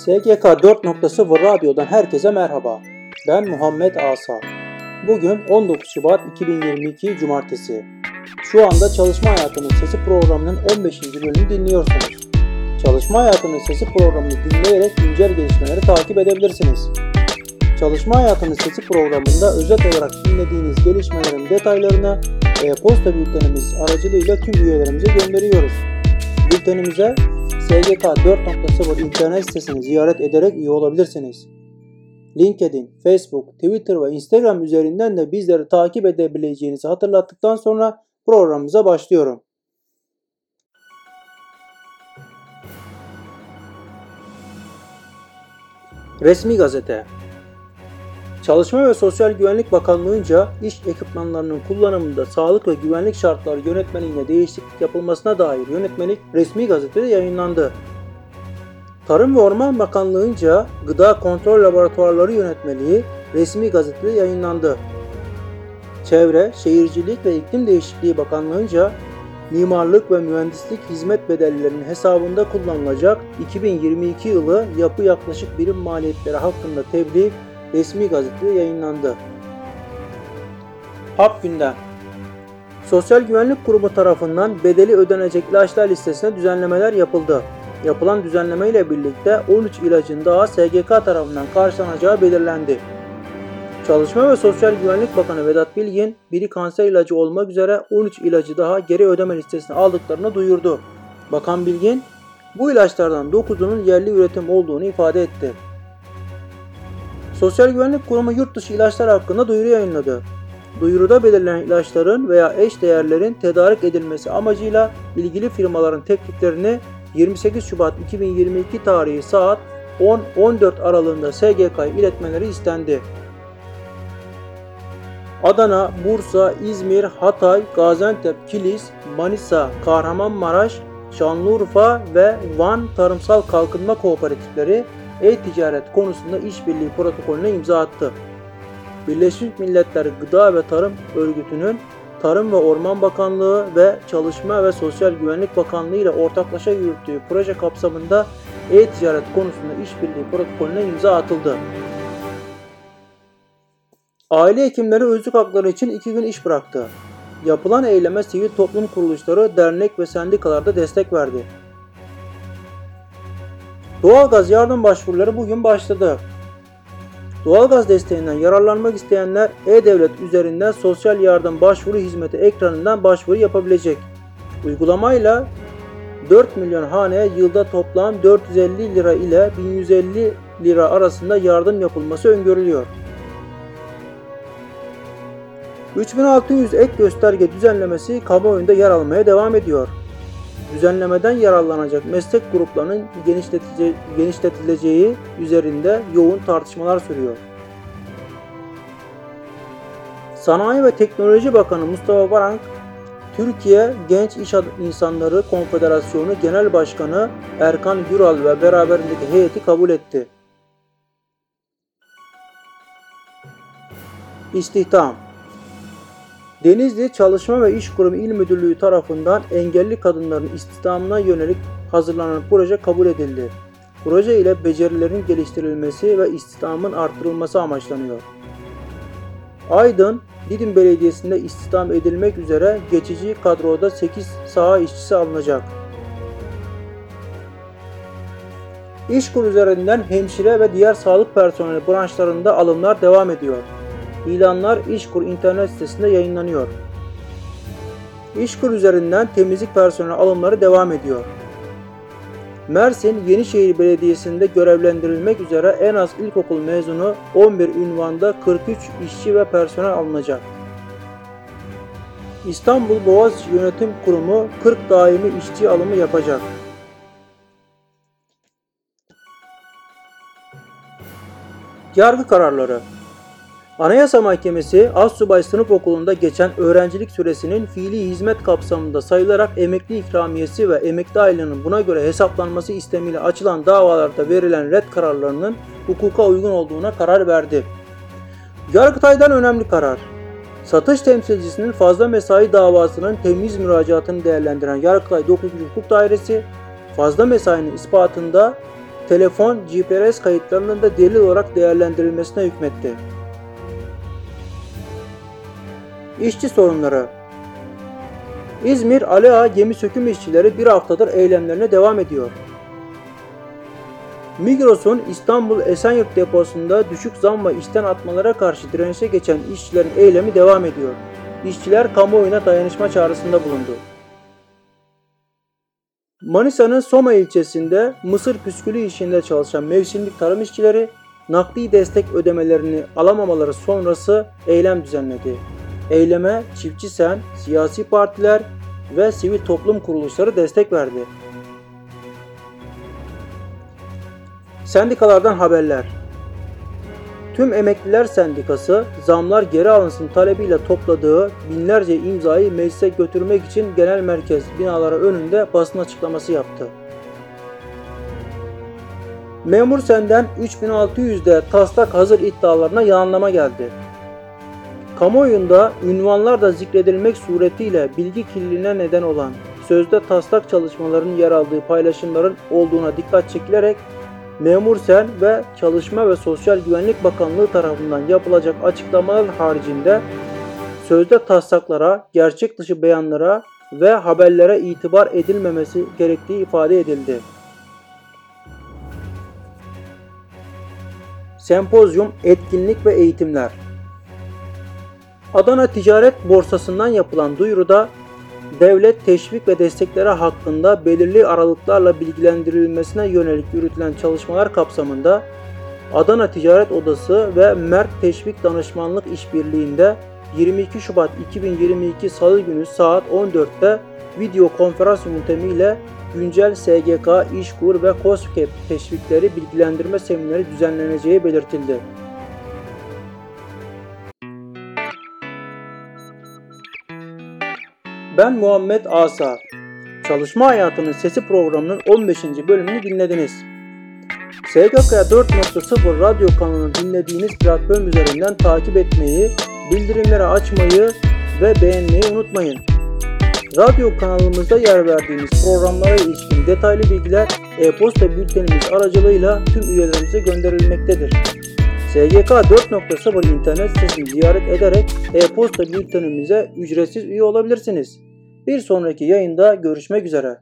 SGK 4.0 Radyo'dan herkese merhaba. Ben Muhammed Asa. Bugün 19 Şubat 2022 Cumartesi. Şu anda Çalışma Hayatının Sesi programının 15. bölümünü dinliyorsunuz. Çalışma Hayatının Sesi programını dinleyerek güncel gelişmeleri takip edebilirsiniz. Çalışma Hayatının Sesi programında özet olarak dinlediğiniz gelişmelerin detaylarını e-posta bültenimiz aracılığıyla tüm üyelerimize gönderiyoruz. Bültenimize SGK 4.0 internet sitesini ziyaret ederek üye olabilirsiniz. LinkedIn, Facebook, Twitter ve Instagram üzerinden de bizleri takip edebileceğinizi hatırlattıktan sonra programımıza başlıyorum. Resmi Gazete Çalışma ve Sosyal Güvenlik Bakanlığı'nca iş ekipmanlarının kullanımında sağlık ve güvenlik şartları yönetmeliğine değişiklik yapılmasına dair yönetmelik resmi gazetede yayınlandı. Tarım ve Orman Bakanlığı'nca Gıda Kontrol Laboratuvarları Yönetmeliği resmi gazetede yayınlandı. Çevre, Şehircilik ve İklim Değişikliği Bakanlığı'nca mimarlık ve mühendislik hizmet bedellerinin hesabında kullanılacak 2022 yılı yapı yaklaşık birim maliyetleri hakkında tebliğ resmi gazetede yayınlandı. Hap gündem Sosyal Güvenlik Kurumu tarafından bedeli ödenecek ilaçlar listesine düzenlemeler yapıldı. Yapılan düzenleme ile birlikte 13 ilacın daha SGK tarafından karşılanacağı belirlendi. Çalışma ve Sosyal Güvenlik Bakanı Vedat Bilgin, biri kanser ilacı olmak üzere 13 ilacı daha geri ödeme listesine aldıklarını duyurdu. Bakan Bilgin, bu ilaçlardan 9'unun yerli üretim olduğunu ifade etti. Sosyal Güvenlik Kurumu yurt dışı ilaçlar hakkında duyuru yayınladı. Duyuruda belirlenen ilaçların veya eş değerlerin tedarik edilmesi amacıyla ilgili firmaların tekliflerini 28 Şubat 2022 tarihi saat 10-14 aralığında SGK'ya iletmeleri istendi. Adana, Bursa, İzmir, Hatay, Gaziantep, Kilis, Manisa, Kahramanmaraş, Şanlıurfa ve Van Tarımsal Kalkınma Kooperatifleri e-ticaret konusunda işbirliği protokolüne imza attı. Birleşmiş Milletler Gıda ve Tarım Örgütü'nün Tarım ve Orman Bakanlığı ve Çalışma ve Sosyal Güvenlik Bakanlığı ile ortaklaşa yürüttüğü proje kapsamında e-ticaret konusunda işbirliği protokolüne imza atıldı. Aile hekimleri özlük hakları için iki gün iş bıraktı. Yapılan eyleme sivil toplum kuruluşları, dernek ve sendikalarda destek verdi. Doğalgaz yardım başvuruları bugün başladı. Doğalgaz desteğinden yararlanmak isteyenler e-Devlet üzerinden sosyal yardım başvuru hizmeti ekranından başvuru yapabilecek. Uygulamayla 4 milyon haneye yılda toplam 450 lira ile 1150 lira arasında yardım yapılması öngörülüyor. 3600 ek gösterge düzenlemesi kamuoyunda yer almaya devam ediyor düzenlemeden yararlanacak meslek gruplarının genişletileceği üzerinde yoğun tartışmalar sürüyor. Sanayi ve Teknoloji Bakanı Mustafa Varank, Türkiye Genç İş İnsanları Konfederasyonu Genel Başkanı Erkan Güral ve beraberindeki heyeti kabul etti. İstihdam Denizli Çalışma ve İş Kurumu İl Müdürlüğü tarafından engelli kadınların istihdamına yönelik hazırlanan proje kabul edildi. Proje ile becerilerin geliştirilmesi ve istihdamın artırılması amaçlanıyor. Aydın, Didim Belediyesi'nde istihdam edilmek üzere geçici kadroda 8 saha işçisi alınacak. İşkur üzerinden hemşire ve diğer sağlık personeli branşlarında alımlar devam ediyor. İlanlar İşkur internet sitesinde yayınlanıyor. İşkur üzerinden temizlik personeli alımları devam ediyor. Mersin Yenişehir Belediyesi'nde görevlendirilmek üzere en az ilkokul mezunu 11 ünvanda 43 işçi ve personel alınacak. İstanbul Boğaziçi Yönetim Kurumu 40 daimi işçi alımı yapacak. Yargı kararları Anayasa Mahkemesi Assubay Sınıf Okulu'nda geçen öğrencilik süresinin fiili hizmet kapsamında sayılarak emekli ikramiyesi ve emekli aylığının buna göre hesaplanması istemiyle açılan davalarda verilen red kararlarının hukuka uygun olduğuna karar verdi. Yargıtay'dan önemli karar. Satış temsilcisinin fazla mesai davasının temiz müracaatını değerlendiren Yargıtay 9. Hukuk Dairesi, fazla mesainin ispatında telefon GPS kayıtlarının da delil olarak değerlendirilmesine hükmetti. İşçi sorunları İzmir Ali Ağa gemi söküm işçileri bir haftadır eylemlerine devam ediyor. Migros'un İstanbul Esenyurt deposunda düşük zam ve işten atmalara karşı direnişe geçen işçilerin eylemi devam ediyor. İşçiler kamuoyuna dayanışma çağrısında bulundu. Manisa'nın Soma ilçesinde mısır püskülü işinde çalışan mevsimlik tarım işçileri nakdi destek ödemelerini alamamaları sonrası eylem düzenledi. Eyleme Çiftçi Sen, siyasi partiler ve sivil toplum kuruluşları destek verdi. Sendikalardan haberler. Tüm Emekliler Sendikası zamlar geri alınsın talebiyle topladığı binlerce imzayı meclise götürmek için genel merkez binaları önünde basın açıklaması yaptı. Memur Sen'den 3600'de taslak hazır iddialarına yalanlama geldi. Kamuoyunda ünvanlar da zikredilmek suretiyle bilgi kirliliğine neden olan sözde taslak çalışmaların yer aldığı paylaşımların olduğuna dikkat çekilerek Memur Sen ve Çalışma ve Sosyal Güvenlik Bakanlığı tarafından yapılacak açıklamalar haricinde sözde taslaklara, gerçek dışı beyanlara ve haberlere itibar edilmemesi gerektiği ifade edildi. Sempozyum, etkinlik ve eğitimler Adana Ticaret Borsası'ndan yapılan duyuruda devlet teşvik ve destekleri hakkında belirli aralıklarla bilgilendirilmesine yönelik yürütülen çalışmalar kapsamında Adana Ticaret Odası ve Mert Teşvik Danışmanlık İşbirliği'nde 22 Şubat 2022 Salı günü saat 14'te video konferans yöntemiyle güncel SGK, İşkur ve KOSGEB teşvikleri bilgilendirme semineri düzenleneceği belirtildi. Ben Muhammed Asa. Çalışma Hayatının Sesi programının 15. bölümünü dinlediniz. SGK 4.0 radyo kanalını dinlediğiniz platform üzerinden takip etmeyi, bildirimleri açmayı ve beğenmeyi unutmayın. Radyo kanalımızda yer verdiğimiz programlara ilişkin detaylı bilgiler e-posta bültenimiz aracılığıyla tüm üyelerimize gönderilmektedir. SGK 4.0 internet sitesini ziyaret ederek e-posta bültenimize ücretsiz üye olabilirsiniz. Bir sonraki yayında görüşmek üzere.